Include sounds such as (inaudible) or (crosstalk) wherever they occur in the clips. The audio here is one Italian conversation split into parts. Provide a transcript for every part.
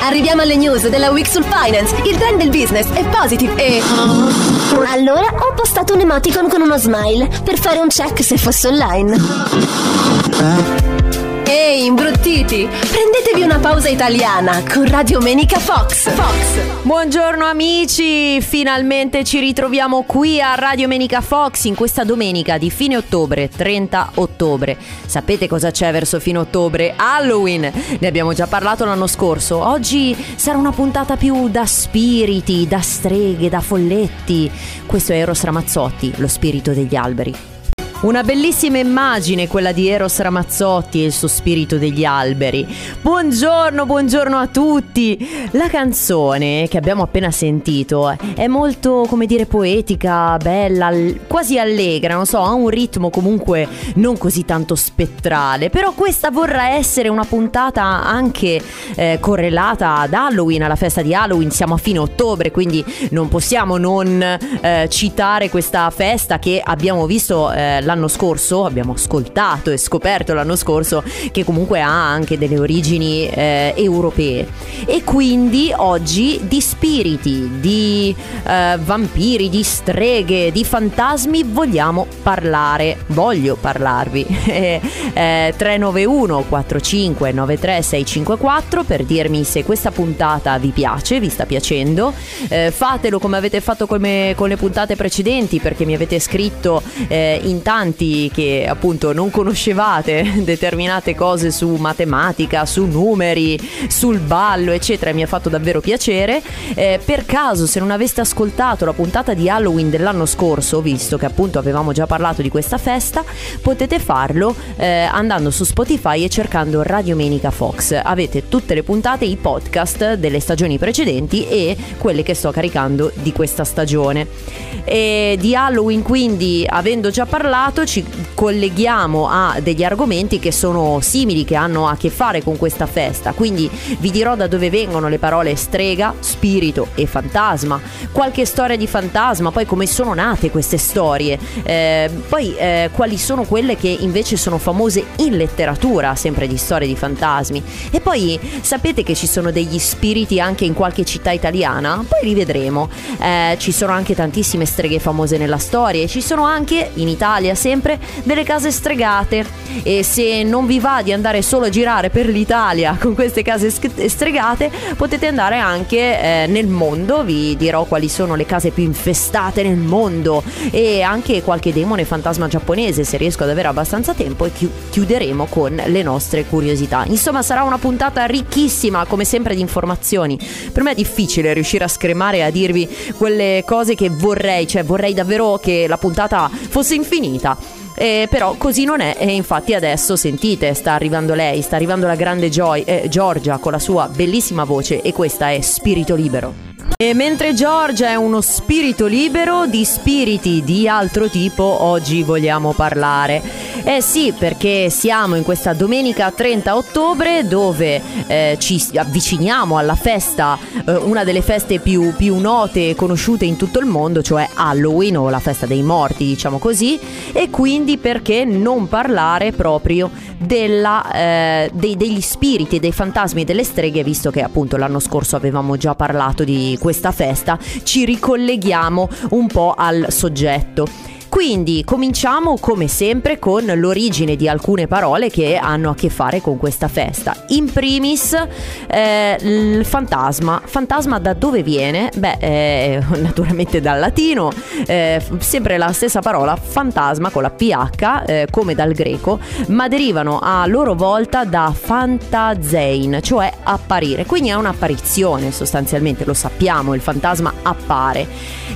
Arriviamo alle news della Week sul Finance. Il trend del business è positive e. Allora ho postato un emoticon con uno smile per fare un check se fosse online. Ehi, imbruttiti! Prendetevi una pausa italiana con Radio Menica Fox. Fox. Buongiorno amici, finalmente ci ritroviamo qui a Radio Menica Fox in questa domenica di fine ottobre, 30 ottobre. Sapete cosa c'è verso fine ottobre? Halloween! Ne abbiamo già parlato l'anno scorso. Oggi sarà una puntata più da spiriti, da streghe, da folletti. Questo è Eros Ramazzotti, lo spirito degli alberi. Una bellissima immagine quella di Eros Ramazzotti e il suo spirito degli alberi. Buongiorno, buongiorno a tutti. La canzone che abbiamo appena sentito è molto, come dire, poetica, bella, quasi allegra, non so, ha un ritmo comunque non così tanto spettrale, però questa vorrà essere una puntata anche eh, correlata ad Halloween, alla festa di Halloween, siamo a fine ottobre, quindi non possiamo non eh, citare questa festa che abbiamo visto eh, l'anno scorso, abbiamo ascoltato e scoperto l'anno scorso che comunque ha anche delle origini eh, europee. E quindi oggi di spiriti, di eh, vampiri, di streghe, di fantasmi vogliamo parlare, voglio parlarvi. (laughs) eh, 391 45 93 654 per dirmi se questa puntata vi piace, vi sta piacendo. Eh, fatelo come avete fatto come, con le puntate precedenti perché mi avete scritto eh, in tanti tanti che appunto non conoscevate (laughs) determinate cose su matematica, su numeri, sul ballo, eccetera, mi ha fatto davvero piacere. Eh, per caso, se non aveste ascoltato la puntata di Halloween dell'anno scorso, visto che appunto avevamo già parlato di questa festa, potete farlo eh, andando su Spotify e cercando Radio Menica Fox. Avete tutte le puntate, i podcast delle stagioni precedenti e quelle che sto caricando di questa stagione. E di Halloween, quindi, avendo già parlato, parlato ci colleghiamo a degli argomenti che sono simili, che hanno a che fare con questa festa. Quindi vi dirò da dove vengono le parole strega, spirito e fantasma, qualche storia di fantasma, poi come sono nate queste storie, eh, poi eh, quali sono quelle che invece sono famose in letteratura, sempre di storie di fantasmi. E poi sapete che ci sono degli spiriti anche in qualche città italiana? Poi li vedremo. Eh, ci sono anche tantissime streghe famose nella storia e ci sono anche in Italia sempre delle case stregate e se non vi va di andare solo a girare per l'Italia con queste case stregate potete andare anche eh, nel mondo, vi dirò quali sono le case più infestate nel mondo e anche qualche demone fantasma giapponese se riesco ad avere abbastanza tempo e chi- chiuderemo con le nostre curiosità. Insomma sarà una puntata ricchissima come sempre di informazioni. Per me è difficile riuscire a scremare e a dirvi quelle cose che vorrei, cioè vorrei davvero che la puntata fosse infinita vita. Eh, però così non è e infatti adesso sentite sta arrivando lei, sta arrivando la grande Joy, eh, Giorgia con la sua bellissima voce e questa è Spirito Libero. E mentre Giorgia è uno spirito libero, di spiriti di altro tipo oggi vogliamo parlare. Eh sì, perché siamo in questa domenica 30 ottobre dove eh, ci avviciniamo alla festa, eh, una delle feste più, più note e conosciute in tutto il mondo, cioè Halloween o la festa dei morti, diciamo così, e quindi perché non parlare proprio della, eh, dei, degli spiriti dei fantasmi delle streghe, visto che appunto l'anno scorso avevamo già parlato di questa festa, ci ricolleghiamo un po' al soggetto. Quindi cominciamo come sempre con l'origine di alcune parole che hanno a che fare con questa festa. In primis eh, il fantasma. Fantasma da dove viene? Beh, eh, (laughs) naturalmente dal latino, eh, sempre la stessa parola, fantasma con la PH, eh, come dal greco, ma derivano a loro volta da fantazein, cioè apparire. Quindi è un'apparizione sostanzialmente, lo sappiamo, il fantasma appare.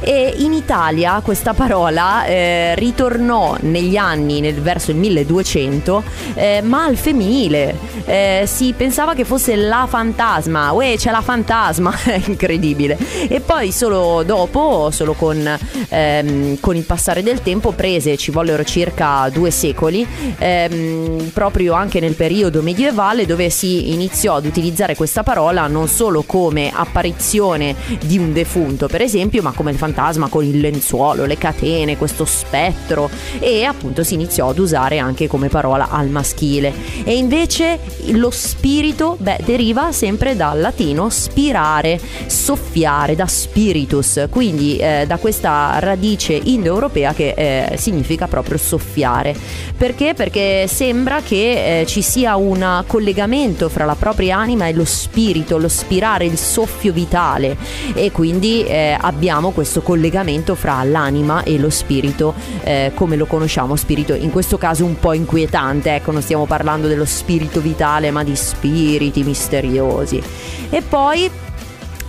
E in Italia questa parola eh, eh, ritornò negli anni nel, verso il 1200, eh, ma al femminile. Eh, si pensava che fosse la fantasma, uè c'è la fantasma, (laughs) incredibile. E poi solo dopo, solo con, ehm, con, il passare del tempo, prese, ci vollero circa due secoli, ehm, proprio anche nel periodo medievale dove si iniziò ad utilizzare questa parola non solo come apparizione di un defunto, per esempio, ma come il fantasma con il lenzuolo, le catene, questo spettro e appunto si iniziò ad usare anche come parola al maschile. E invece lo spirito, beh, deriva sempre dal latino spirare, soffiare, da spiritus, quindi eh, da questa radice indoeuropea che eh, significa proprio soffiare. Perché? Perché sembra che eh, ci sia un collegamento fra la propria anima e lo spirito, lo spirare, il soffio vitale e quindi eh, abbiamo questo collegamento fra l'anima e lo spirito eh, come lo conosciamo, spirito in questo caso un po' inquietante, ecco non stiamo parlando dello spirito vitale ma di spiriti misteriosi. E poi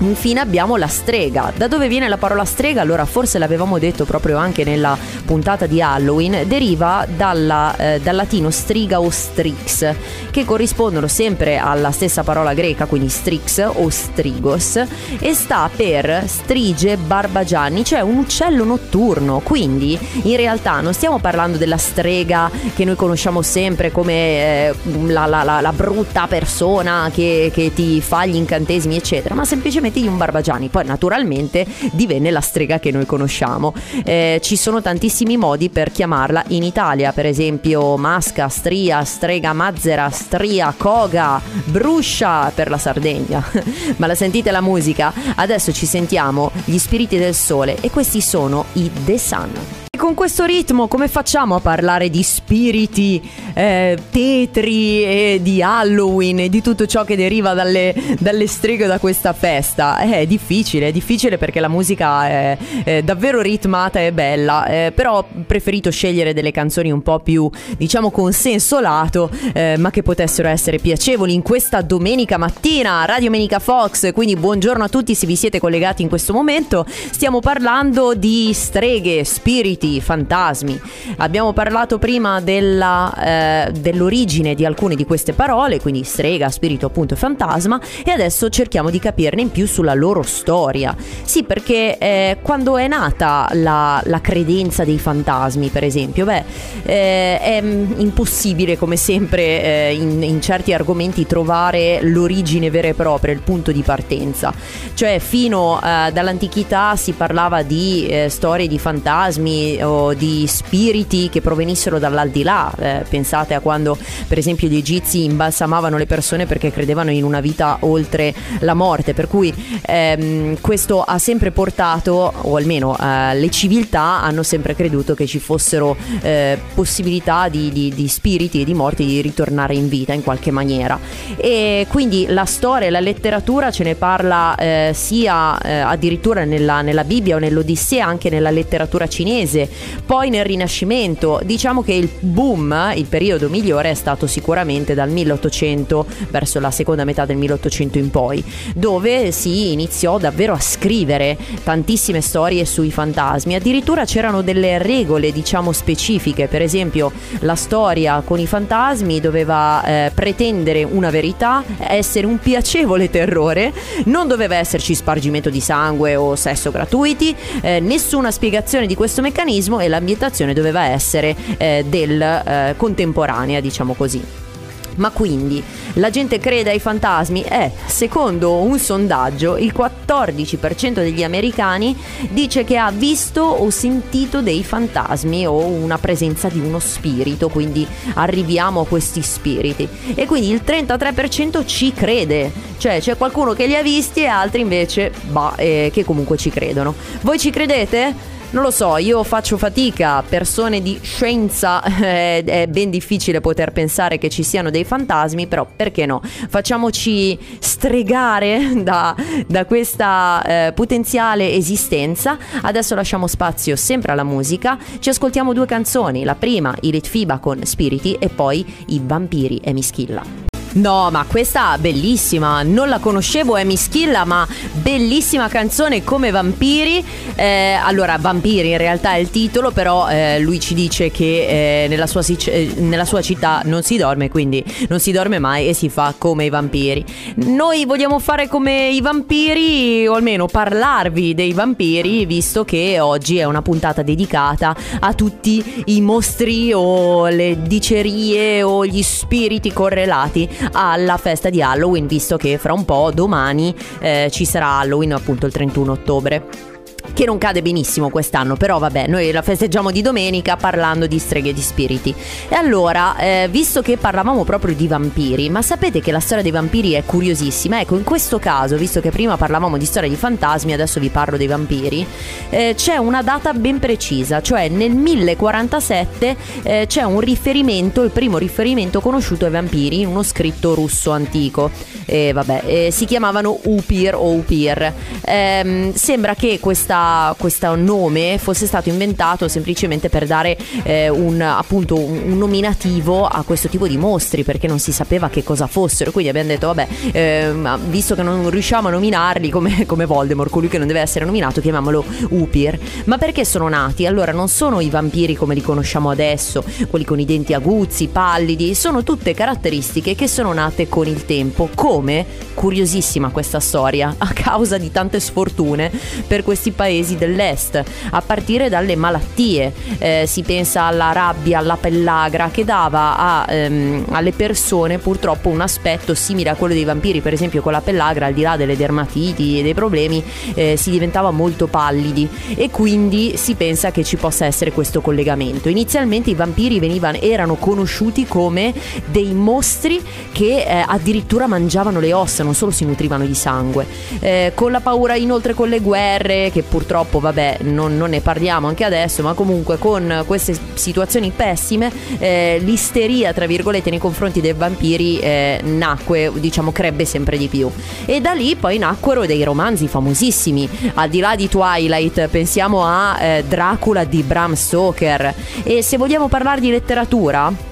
Infine abbiamo la strega. Da dove viene la parola strega? Allora forse l'avevamo detto proprio anche nella puntata di Halloween. Deriva dalla, eh, dal latino striga o strix, che corrispondono sempre alla stessa parola greca, quindi strix o strigos, e sta per strige barbagianni, cioè un uccello notturno. Quindi in realtà non stiamo parlando della strega che noi conosciamo sempre come eh, la, la, la, la, brutta persona che, che ti fa gli incantesimi, eccetera, ma semplicemente di un Barbagianni. Poi naturalmente divenne la strega che noi conosciamo. Eh, ci sono tantissimi modi per chiamarla in Italia, per esempio Masca, Stria, Strega, Mazzera, Stria, Coga, Bruscia per la Sardegna. (laughs) Ma la sentite la musica? Adesso ci sentiamo gli spiriti del sole e questi sono i The Sun con questo ritmo come facciamo a parlare di spiriti eh, tetri e di Halloween e di tutto ciò che deriva dalle, dalle streghe da questa festa? Eh, è difficile, è difficile perché la musica è, è davvero ritmata e bella, eh, però ho preferito scegliere delle canzoni un po' più, diciamo, con senso eh, ma che potessero essere piacevoli in questa domenica mattina, Radio Menica Fox, quindi buongiorno a tutti se vi siete collegati in questo momento. Stiamo parlando di streghe, spiriti, fantasmi. Abbiamo parlato prima della, eh, dell'origine di alcune di queste parole, quindi strega, spirito appunto e fantasma, e adesso cerchiamo di capirne in più sulla loro storia. Sì, perché eh, quando è nata la, la, credenza dei fantasmi, per esempio, beh, eh, è impossibile come sempre eh, in, in certi argomenti trovare l'origine vera e propria, il punto di partenza. Cioè fino eh, dall'antichità si parlava di eh, storie di fantasmi o di spiriti che provenissero dall'aldilà. Eh, pensate a quando, per esempio, gli egizi imbalsamavano le persone perché credevano in una vita oltre la morte. Per cui ehm, questo ha sempre portato, o almeno eh, le civiltà hanno sempre creduto che ci fossero eh, possibilità di, di, di, spiriti e di morti di ritornare in vita in qualche maniera. E quindi la storia e la letteratura ce ne parla eh, sia eh, addirittura nella, nella Bibbia o nell'Odissea, anche nella letteratura cinese poi nel Rinascimento, diciamo che il boom, il periodo migliore è stato sicuramente dal 1800 verso la seconda metà del 1800 in poi, dove si iniziò davvero a scrivere tantissime storie sui fantasmi. Addirittura c'erano delle regole, diciamo, specifiche, per esempio la storia con i fantasmi doveva eh, pretendere una verità, essere un piacevole terrore, non doveva esserci spargimento di sangue o sesso gratuiti, eh, nessuna spiegazione di questo meccanismo realismo e l'ambientazione doveva essere eh, del eh, contemporanea, diciamo così. Ma quindi la gente crede ai fantasmi? Eh, secondo un sondaggio, il 14% degli americani dice che ha visto o sentito dei fantasmi o una presenza di uno spirito, quindi arriviamo a questi spiriti. E quindi il 33% ci crede, cioè c'è qualcuno che li ha visti e altri invece, bah, eh, che comunque ci credono. Voi ci credete? Non lo so, io faccio fatica, persone di scienza, (laughs) eh, è ben difficile poter pensare che ci siano dei fantasmi, però perché no? Facciamoci stregare (laughs) da, da questa eh, potenziale esistenza. Adesso lasciamo spazio sempre alla musica, ci ascoltiamo due canzoni, la prima, i Litfiba con Spiriti e poi i Vampiri e Mischilla. No, ma questa bellissima, non la conoscevo, è Mischilla, ma bellissima canzone come Vampiri. Eh, allora, Vampiri in realtà è il titolo, però eh, lui ci dice che eh, nella, sua, eh, nella, sua, città non si dorme, quindi non si dorme mai e si fa come i vampiri. Noi vogliamo fare come i vampiri, o almeno parlarvi dei vampiri, visto che oggi è una puntata dedicata a tutti i mostri o le dicerie o gli spiriti correlati alla festa di Halloween, visto che fra un po' domani eh, ci sarà Halloween, appunto il 31 ottobre che non cade benissimo quest'anno, però vabbè, noi la festeggiamo di domenica parlando di streghe e di spiriti. E allora, eh, visto che parlavamo proprio di vampiri, ma sapete che la storia dei vampiri è curiosissima? Ecco, in questo caso, visto che prima parlavamo di storia di fantasmi, adesso vi parlo dei vampiri, eh, c'è una data ben precisa, cioè nel 1047 eh, c'è un riferimento, il primo riferimento conosciuto ai vampiri in uno scritto russo antico. E vabbè, eh, si chiamavano Upir o Upir. Ehm, sembra che questa questo nome fosse stato inventato semplicemente per dare eh, un, appunto, un, nominativo a questo tipo di mostri perché non si sapeva che cosa fossero. Quindi abbiamo detto, vabbè, eh, visto che non riusciamo a nominarli come, come Voldemort, colui che non deve essere nominato, chiamiamolo Upir. Ma perché sono nati? Allora, non sono i vampiri come li conosciamo adesso, quelli con i denti aguzzi, pallidi, sono tutte caratteristiche che sono nate con il tempo. Come? Curiosissima questa storia, (laughs) a causa di tante sfortune per questi paesi paesi dell'est, a partire dalle malattie. Eh, si pensa alla rabbia, alla pellagra, che dava a, ehm, alle persone purtroppo un aspetto simile a quello dei vampiri, per esempio con la pellagra, al di là delle dermatiti e dei problemi, eh, si diventava molto pallidi e quindi si pensa che ci possa essere questo collegamento. Inizialmente i vampiri venivano, erano conosciuti come dei mostri che eh, addirittura mangiavano le ossa, non solo si nutrivano di sangue. Eh, con la paura inoltre con le guerre che purtroppo vabbè non, non, ne parliamo anche adesso, ma comunque con queste situazioni pessime eh, l'isteria tra virgolette nei confronti dei vampiri eh, nacque, diciamo crebbe sempre di più. E da lì poi nacquero dei romanzi famosissimi, al di là di Twilight pensiamo a eh, Dracula di Bram Stoker e se vogliamo parlare di letteratura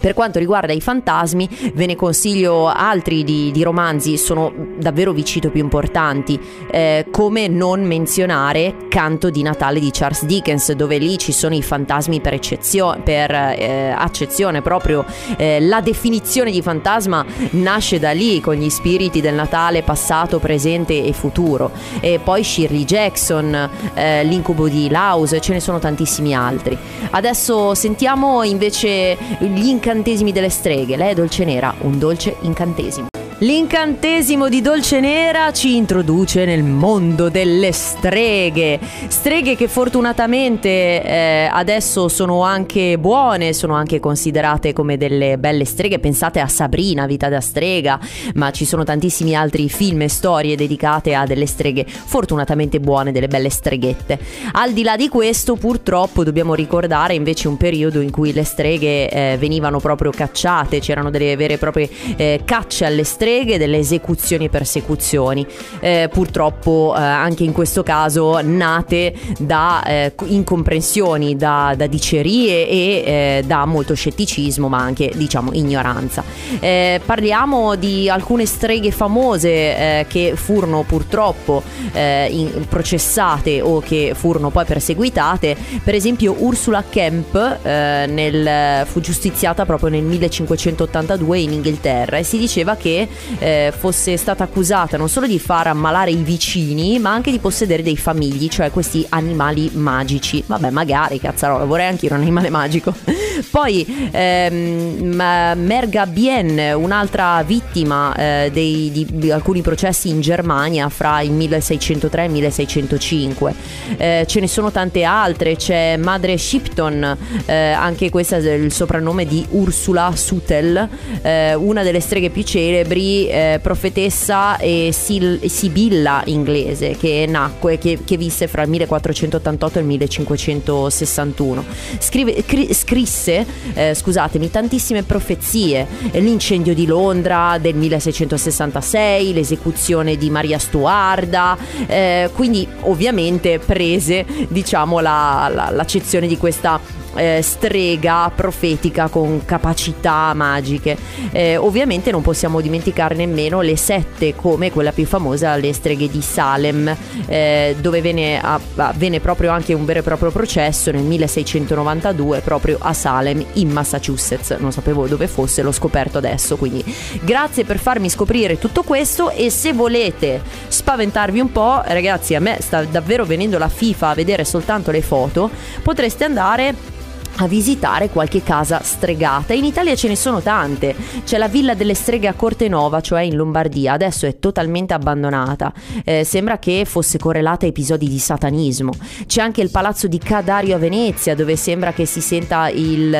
per quanto riguarda i fantasmi, ve ne consiglio altri di, di romanzi, sono davvero vicino più importanti, eh, come non menzionare Canto di Natale di Charles Dickens, dove lì ci sono i fantasmi per, eccezio- per eh, accezione, proprio eh, la definizione di fantasma nasce da lì, con gli spiriti del Natale passato, presente e futuro. E poi Shirley Jackson, eh, L'incubo di Laus, ce ne sono tantissimi altri. Adesso sentiamo invece gli incantesimi incantesimi delle streghe. Lei è dolce nera, un dolce incantesimo. L'incantesimo di Dolce Nera ci introduce nel mondo delle streghe. Streghe che fortunatamente eh, adesso sono anche buone, sono anche considerate come delle belle streghe. Pensate a Sabrina, Vita da strega, ma ci sono tantissimi altri film e storie dedicate a delle streghe fortunatamente buone, delle belle streghette. Al di là di questo, purtroppo dobbiamo ricordare invece un periodo in cui le streghe eh, venivano proprio cacciate, c'erano delle vere e proprie eh, cacce alle streghe streghe, delle esecuzioni e persecuzioni. Eh, purtroppo eh, anche in questo caso nate da eh, incomprensioni, da, da, dicerie e eh, da molto scetticismo, ma anche diciamo ignoranza. Eh, parliamo di alcune streghe famose eh, che furono purtroppo in, processate o che furono poi perseguitate. Per esempio Ursula Kemp nel, fu giustiziata proprio nel 1582 in Inghilterra e si diceva che eh, fosse stata accusata non solo di far ammalare i vicini, ma anche di possedere dei famigli, cioè questi animali magici. Vabbè, magari, cazzarola, vorrei anche io un animale magico. (laughs) Poi ehm, Merga Bien, un'altra vittima eh, dei, di, alcuni processi in Germania fra il 1603 e il 1605. Eh, ce ne sono tante altre, c'è Madre Shipton, eh, anche questa è il soprannome di Ursula Sutel, eh, una delle streghe più celebri, eh, profetessa e sil- sibilla inglese che nacque, che, che, visse fra il 1488 e il 1561. Scrive, cri- scrisse eh, scusatemi, tantissime profezie, l'incendio di Londra del 1666, l'esecuzione di Maria Stuarda, eh, quindi ovviamente prese diciamo la, la, l'accezione di questa eh, strega profetica con capacità magiche. Eh, ovviamente non possiamo dimenticare nemmeno le sette come quella più famosa, le streghe di Salem, eh, dove venne, avvenne proprio anche un vero e proprio processo nel 1692 proprio a Salem in Massachusetts. Non sapevo dove fosse, l'ho scoperto adesso, quindi grazie per farmi scoprire tutto questo e se volete spaventarvi un po', ragazzi, a me sta davvero venendo la FIFA a vedere soltanto le foto, potreste andare a visitare qualche casa stregata. In Italia ce ne sono tante. C'è la Villa delle Streghe a Cortenova, cioè in Lombardia, adesso è totalmente abbandonata. Eh, sembra che fosse correlata a episodi di satanismo. C'è anche il Palazzo di Cadario a Venezia, dove sembra che si senta il.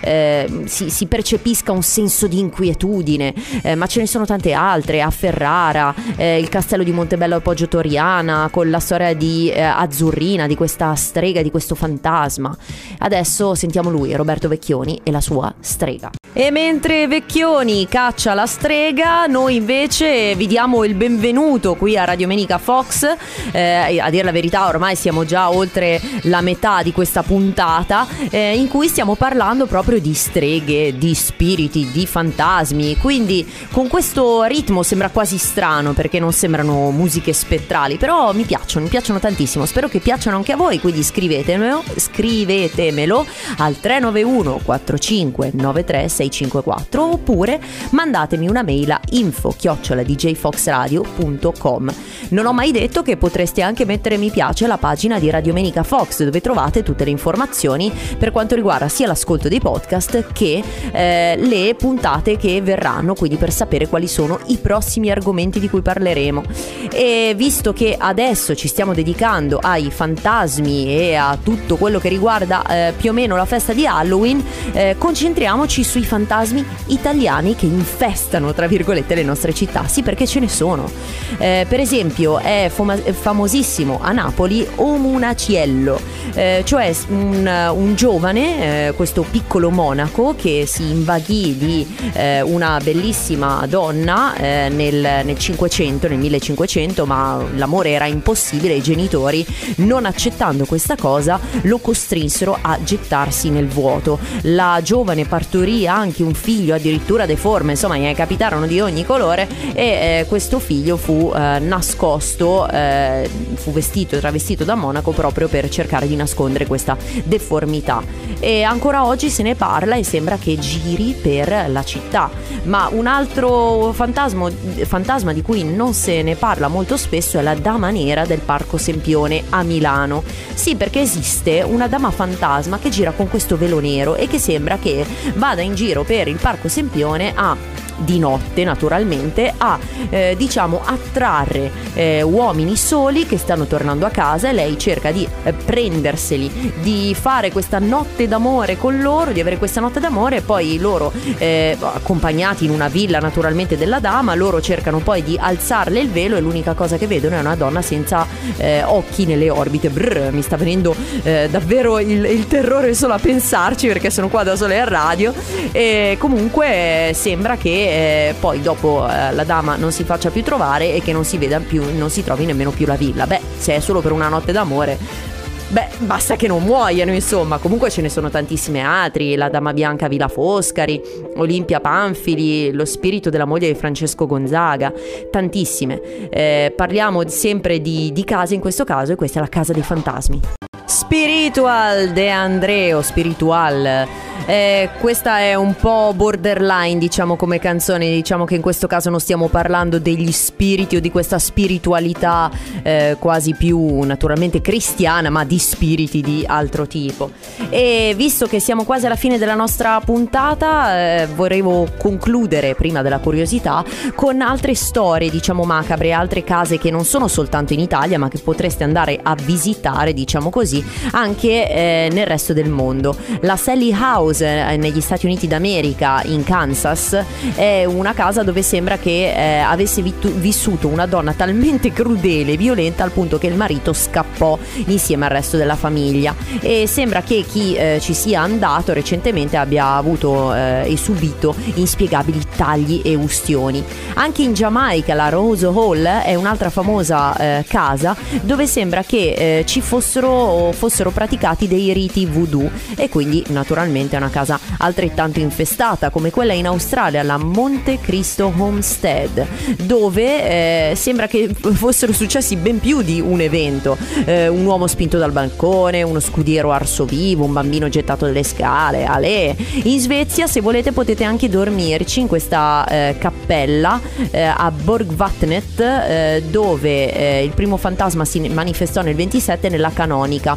Eh, si, si, percepisca un senso di inquietudine. Eh, ma ce ne sono tante altre, a Ferrara, eh, il Castello di Montebello a Poggio Toriana, con la storia di eh, Azzurrina, di questa strega, di questo fantasma. Adesso sentiamo lui, Roberto Vecchioni e la sua strega. E mentre Vecchioni caccia la strega, noi invece vi diamo il benvenuto qui a Radio Menica Fox. Eh, a dire la verità, ormai siamo già oltre la metà di questa puntata eh, in cui stiamo parlando proprio di streghe, di spiriti, di fantasmi. Quindi con questo ritmo sembra quasi strano perché non sembrano musiche spettrali, però mi piacciono, mi piacciono tantissimo. Spero che piacciono anche a voi, quindi scrivetemelo, scrivetemelo al 391 45 93 654 oppure mandatemi una mail a info djfoxradio.com. Non ho mai detto che potreste anche mettere mi piace alla pagina di Radio Menica Fox dove trovate tutte le informazioni per quanto riguarda sia l'ascolto dei podcast che eh, le puntate che verranno, quindi per sapere quali sono i prossimi argomenti di cui parleremo. E visto che adesso ci stiamo dedicando ai fantasmi e a tutto quello che riguarda eh, più o meno la festa di Halloween, eh, concentriamoci sui fantasmi italiani che infestano, tra virgolette, le nostre città. Sì, perché ce ne sono. Eh, per esempio, è fama- famosissimo a Napoli Omunaciello, eh, cioè un, un giovane, eh, questo piccolo monaco che si invaghì di eh, una bellissima donna eh, nel, nel 500, nel 1500, ma l'amore era impossibile. I genitori, non accettando questa cosa, lo costrinsero a gettarsi nel vuoto. La giovane partorì anche un figlio addirittura deforme, insomma, ne capitarono di ogni colore e eh, questo figlio fu eh, nascosto, eh, fu vestito e travestito da monaco proprio per cercare di nascondere questa deformità. E ancora oggi se ne parla e sembra che giri per la città. Ma un altro fantasma, fantasma di cui non se ne parla molto spesso è la Dama Nera del Parco Sempione a Milano. Sì, perché esiste una dama fantasma che gira con questo velo nero e che sembra che vada in giro per il Parco Sempione a di notte naturalmente a eh, diciamo attrarre eh, uomini soli che stanno tornando a casa e lei cerca di eh, prenderseli di fare questa notte d'amore con loro di avere questa notte d'amore e poi loro eh, accompagnati in una villa naturalmente della dama loro cercano poi di alzarle il velo e l'unica cosa che vedono è una donna senza eh, occhi nelle orbite. Brr, mi sta venendo eh, davvero il, il terrore solo a pensarci perché sono qua da sole a radio. E comunque sembra che eh, poi dopo eh, la dama non si faccia più trovare e che non si veda più, non si trovi nemmeno più la villa. Beh, se è solo per una notte d'amore, Beh, basta che non muoiano, insomma. Comunque ce ne sono tantissime altri. La Dama Bianca Villa Foscari, Olimpia Panfili, Lo spirito della moglie di Francesco Gonzaga. Tantissime. Eh, parliamo sempre di, di case in questo caso e questa è la casa dei fantasmi. Spiritual De Andreo, Spiritual eh, questa è un po' borderline, diciamo, come canzone. Diciamo che in questo caso non stiamo parlando degli spiriti o di questa spiritualità eh, quasi più naturalmente cristiana, ma di spiriti di altro tipo. E visto che siamo quasi alla fine della nostra puntata, eh, volevo concludere, prima della curiosità, con altre storie, diciamo, macabre, altre case che non sono soltanto in Italia, ma che potreste andare a visitare, diciamo così, anche eh, nel resto del mondo. La Sally House Meadows eh, negli Stati Uniti d'America, in Kansas, è una casa dove sembra che eh, avesse vitu- vissuto una donna talmente crudele e violenta al punto che il marito scappò insieme al resto della famiglia e sembra che chi eh, ci sia andato recentemente abbia avuto eh, e subito inspiegabili tagli e ustioni. Anche in Giamaica la Rose Hall è un'altra famosa eh, casa dove sembra che eh, ci fossero, fossero praticati dei riti voodoo e quindi naturalmente una casa altrettanto infestata come quella in Australia, la Monte Cristo Homestead, dove eh, sembra che fossero successi ben più di un evento, eh, un uomo spinto dal balcone, uno scudiero arso vivo, un bambino gettato dalle scale, ale. In Svezia se volete potete anche dormirci in questa eh, cappella eh, a Borgvatnet eh, dove eh, il primo fantasma si manifestò nel 27 nella canonica.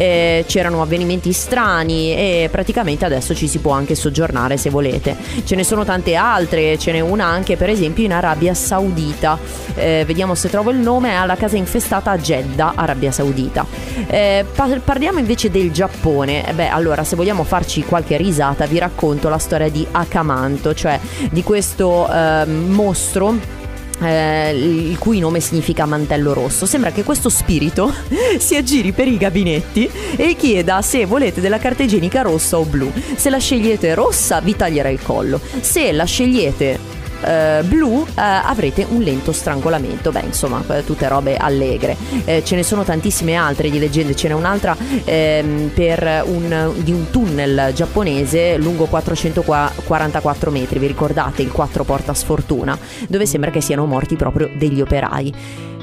C'erano avvenimenti strani e praticamente adesso ci si può anche soggiornare se volete. Ce ne sono tante altre, ce n'è una anche per esempio in Arabia Saudita. Eh, vediamo se trovo il nome, è alla casa infestata a Jeddah, Arabia Saudita. Eh, par- parliamo invece del Giappone. Eh, beh, allora, se vogliamo farci qualche risata, vi racconto la storia di Akamanto, cioè di questo eh, mostro eh, il cui nome significa mantello rosso. Sembra che questo spirito (laughs) si aggiri per i gabinetti e chieda se volete della carta igienica rossa o blu. Se la scegliete rossa vi taglierà il collo, se la scegliete Uh, blu uh, avrete un lento strangolamento. Beh, insomma, tutte robe allegre. Uh, ce ne sono tantissime altre di leggende. Ce n'è un'altra ehm, un, di un tunnel giapponese lungo 444 metri. Vi ricordate il 4 porta sfortuna? Dove sembra che siano morti proprio degli operai.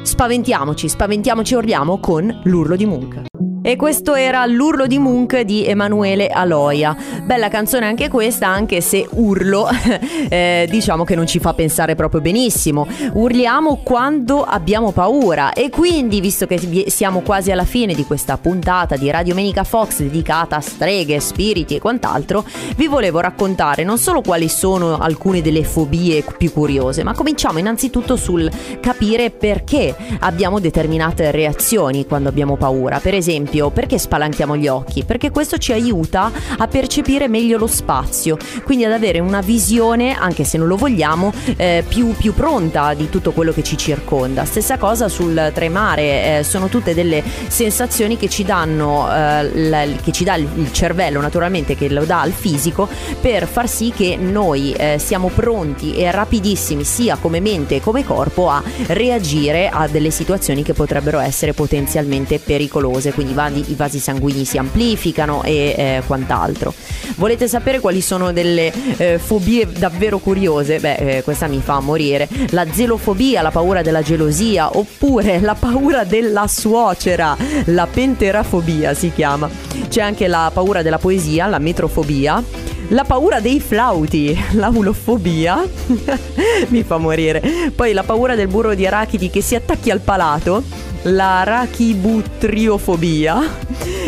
Spaventiamoci, spaventiamoci, urliamo con l'urlo di Munch. E questo era l'urlo di Munch di Emanuele Aloia. Bella canzone anche questa, anche se urlo, (laughs) eh, diciamo che non ci fa pensare proprio benissimo. Urliamo quando abbiamo paura. E quindi, visto che siamo quasi alla fine di questa puntata di Radio Menica Fox dedicata a streghe, spiriti e quant'altro, vi volevo raccontare non solo quali sono alcune delle fobie più curiose, ma cominciamo innanzitutto sul capire perché abbiamo determinate reazioni quando abbiamo paura. Per esempio, esempio, perché spalanchiamo gli occhi? Perché questo ci aiuta a percepire meglio lo spazio, quindi ad avere una visione, anche se non lo vogliamo, eh, più, più, pronta di tutto quello che ci circonda. Stessa cosa sul tremare, eh, sono tutte delle sensazioni che ci danno, eh, la, che ci dà il cervello naturalmente, che lo dà al fisico, per far sì che noi eh, siamo pronti e rapidissimi sia come mente che come corpo a reagire a delle situazioni che potrebbero essere potenzialmente pericolose. Quindi vasi, i vasi sanguigni si amplificano e eh, quant'altro. Volete sapere quali sono delle eh, fobie davvero curiose? Beh, eh, questa mi fa morire. La zelofobia, la paura della gelosia, oppure la paura della suocera, la penterafobia si chiama. C'è anche la paura della poesia, la metrofobia la paura dei flauti, (laughs) l'aulofobia, (laughs) mi fa morire. Poi la paura del burro di arachidi che si attacchi al palato la rachibutriofobia,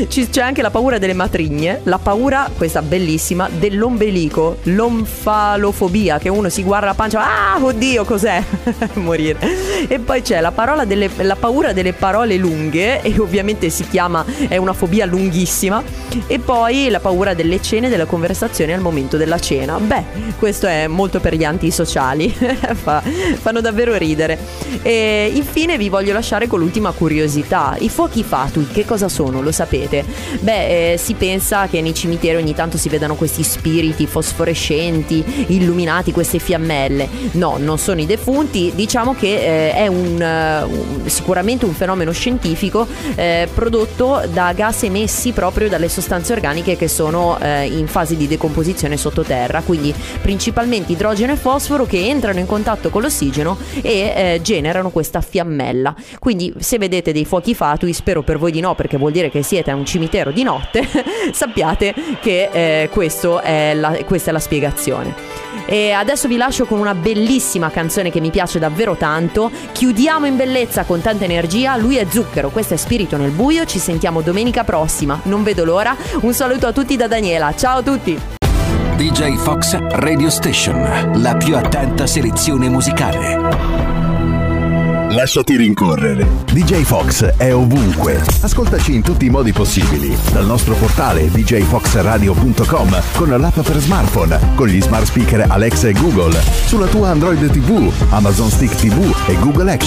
c'è anche la paura delle matrigne, la paura, questa bellissima, dell'ombelico, l'omfalofobia, che uno si guarda la pancia, ah, oddio, cos'è? (laughs) Morire. E poi c'è la, delle, la paura delle parole lunghe, e ovviamente si chiama, è una fobia lunghissima, e poi la paura delle cene della conversazione al momento della cena. Beh, questo è molto per gli antisociali, (laughs) Fa, fanno davvero ridere. E infine vi voglio lasciare con l'ultima ultima curiosità, i fuochi fatui che cosa sono? Lo sapete? Beh, eh, si pensa che nei cimiteri ogni tanto si vedano questi spiriti fosforescenti, illuminati, queste fiammelle. No, non sono i defunti, diciamo che eh, è un, uh, sicuramente un fenomeno scientifico eh, prodotto da gas emessi proprio dalle sostanze organiche che sono eh, in fase di decomposizione sottoterra, quindi principalmente idrogeno e fosforo che entrano in contatto con l'ossigeno e eh, generano questa fiammella. Quindi se vedete dei fuochi fatui, spero per voi di no perché vuol dire che siete a un cimitero di notte, (laughs) sappiate che eh, è la, questa è la spiegazione. E adesso vi lascio con una bellissima canzone che mi piace davvero tanto. Chiudiamo in bellezza con tanta energia. Lui è Zucchero, questo è Spirito nel buio. Ci sentiamo domenica prossima. Non vedo l'ora. Un saluto a tutti da Daniela. Ciao a tutti. DJ Fox Radio Station, la più attenta selezione musicale. Lasciati rincorrere. DJ Fox è ovunque. Ascoltaci in tutti i modi possibili. Dal nostro portale djfoxradio.com con l'app per smartphone, con gli smart speaker Alexa e Google, sulla tua Android TV, Amazon Stick TV e Google Action